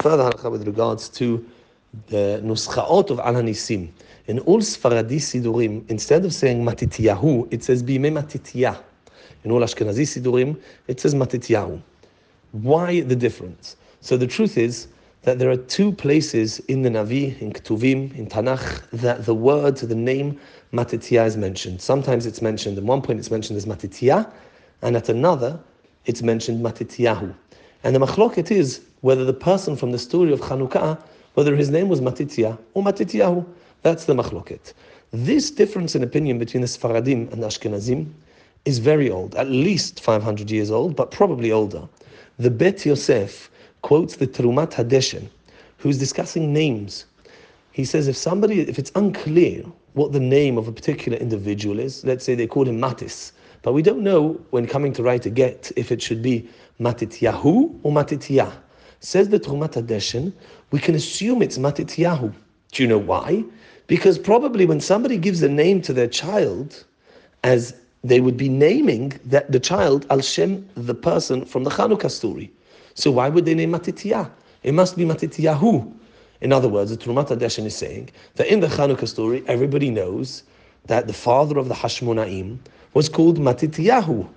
further halacha with regards to the nuschaot of Al Hanisim. In all Sfaradi Sidurim, instead of saying Matityahu, it says Bime Matitya. In all Ashkenazi Sidurim, it says Matityahu. Why the difference? So the truth is that there are two places in the Navi, in Ketuvim, in Tanakh, that the word, the name Matitya is mentioned. Sometimes it's mentioned, at one point it's mentioned as Matitya, and at another it's mentioned Matityahu. And the machloket is whether the person from the story of Chanukah, whether his name was Matitya or Matityahu. That's the machloket. This difference in opinion between the Sfaradim and the Ashkenazim is very old, at least 500 years old, but probably older. The Bet Yosef quotes the Terumat Hadeshen, who's discussing names. He says if somebody, if it's unclear what the name of a particular individual is, let's say they called him Matis, but we don't know when coming to write a get if it should be Matityahu or Matitya. Says the Terumat Hadeshen, we can assume it's Matityahu. Do you know why? Because probably when somebody gives a name to their child, as they would be naming that the child Al Shem, the person from the Chanukah story. So why would they name Matitya? It must be Matityahu. In other words, the Terumat Hadeshen is saying that in the Chanukah story, everybody knows that the father of the Hashmonaim was called Matityahu.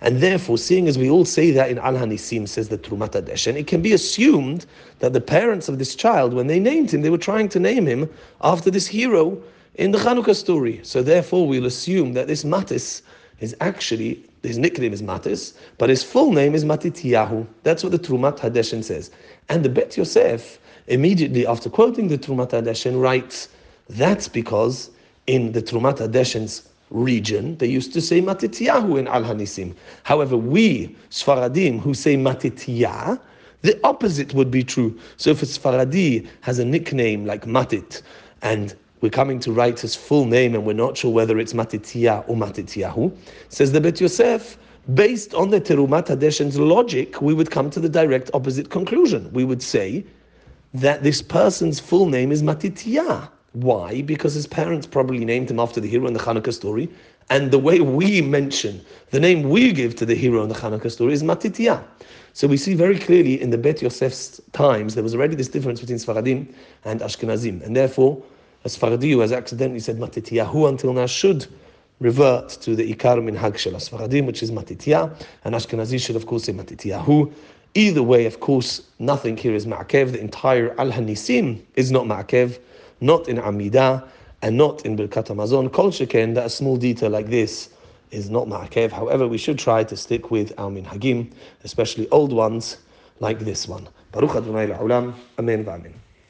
And therefore, seeing as we all say that in Al Hanisim, says the Terumat Hadeshen, it can be assumed that the parents of this child, when they named him, they were trying to name him after this hero in the Chanukah story. So therefore, we'll assume that this Matis is actually, his nickname is Matis, but his full name is Matityahu. That's what the Terumat Hadeshen says. And the Bet Yosef, immediately after quoting the Terumat Hadeshen, writes, that's because in the Terumat Hadeshen's region, they used to say Matityahu in Al Hanisim. However, we, Sfaradim, who say Matitya, the opposite would be true. So if a Sfaradi has a nickname like Matit, and we're coming to write his full name and we're not sure whether it's Matitya or Matityahu, says the Bet Yosef, based on the Terumat Hadeshen's logic, we would come to the direct opposite conclusion. We would say that this person's full name is Matitya. Why? Because his parents probably named him after the hero in the Hanukkah story, and the way we mention the name we give to the hero in the Hanukkah story is Matitya. So we see very clearly in the Bet Yosef's times there was already this difference between Sfaradim and Ashkenazim, and therefore a Sfaradi who has accidentally said Matityahu until now should revert to the Ikar min shel Sfaradim, which is Matitya, and Ashkenazi should of course say Matityahu. Either way, of course, nothing here is Ma'akev. The entire Al Hanisim is not Ma'akev not in Amidah, and not in Birkat Hamazon. Kol Sheken, that a small detail like this is not Ma'akev. However, we should try to stick with our minhagim, especially old ones like this one. Baruch Adonai. Amen v'amen.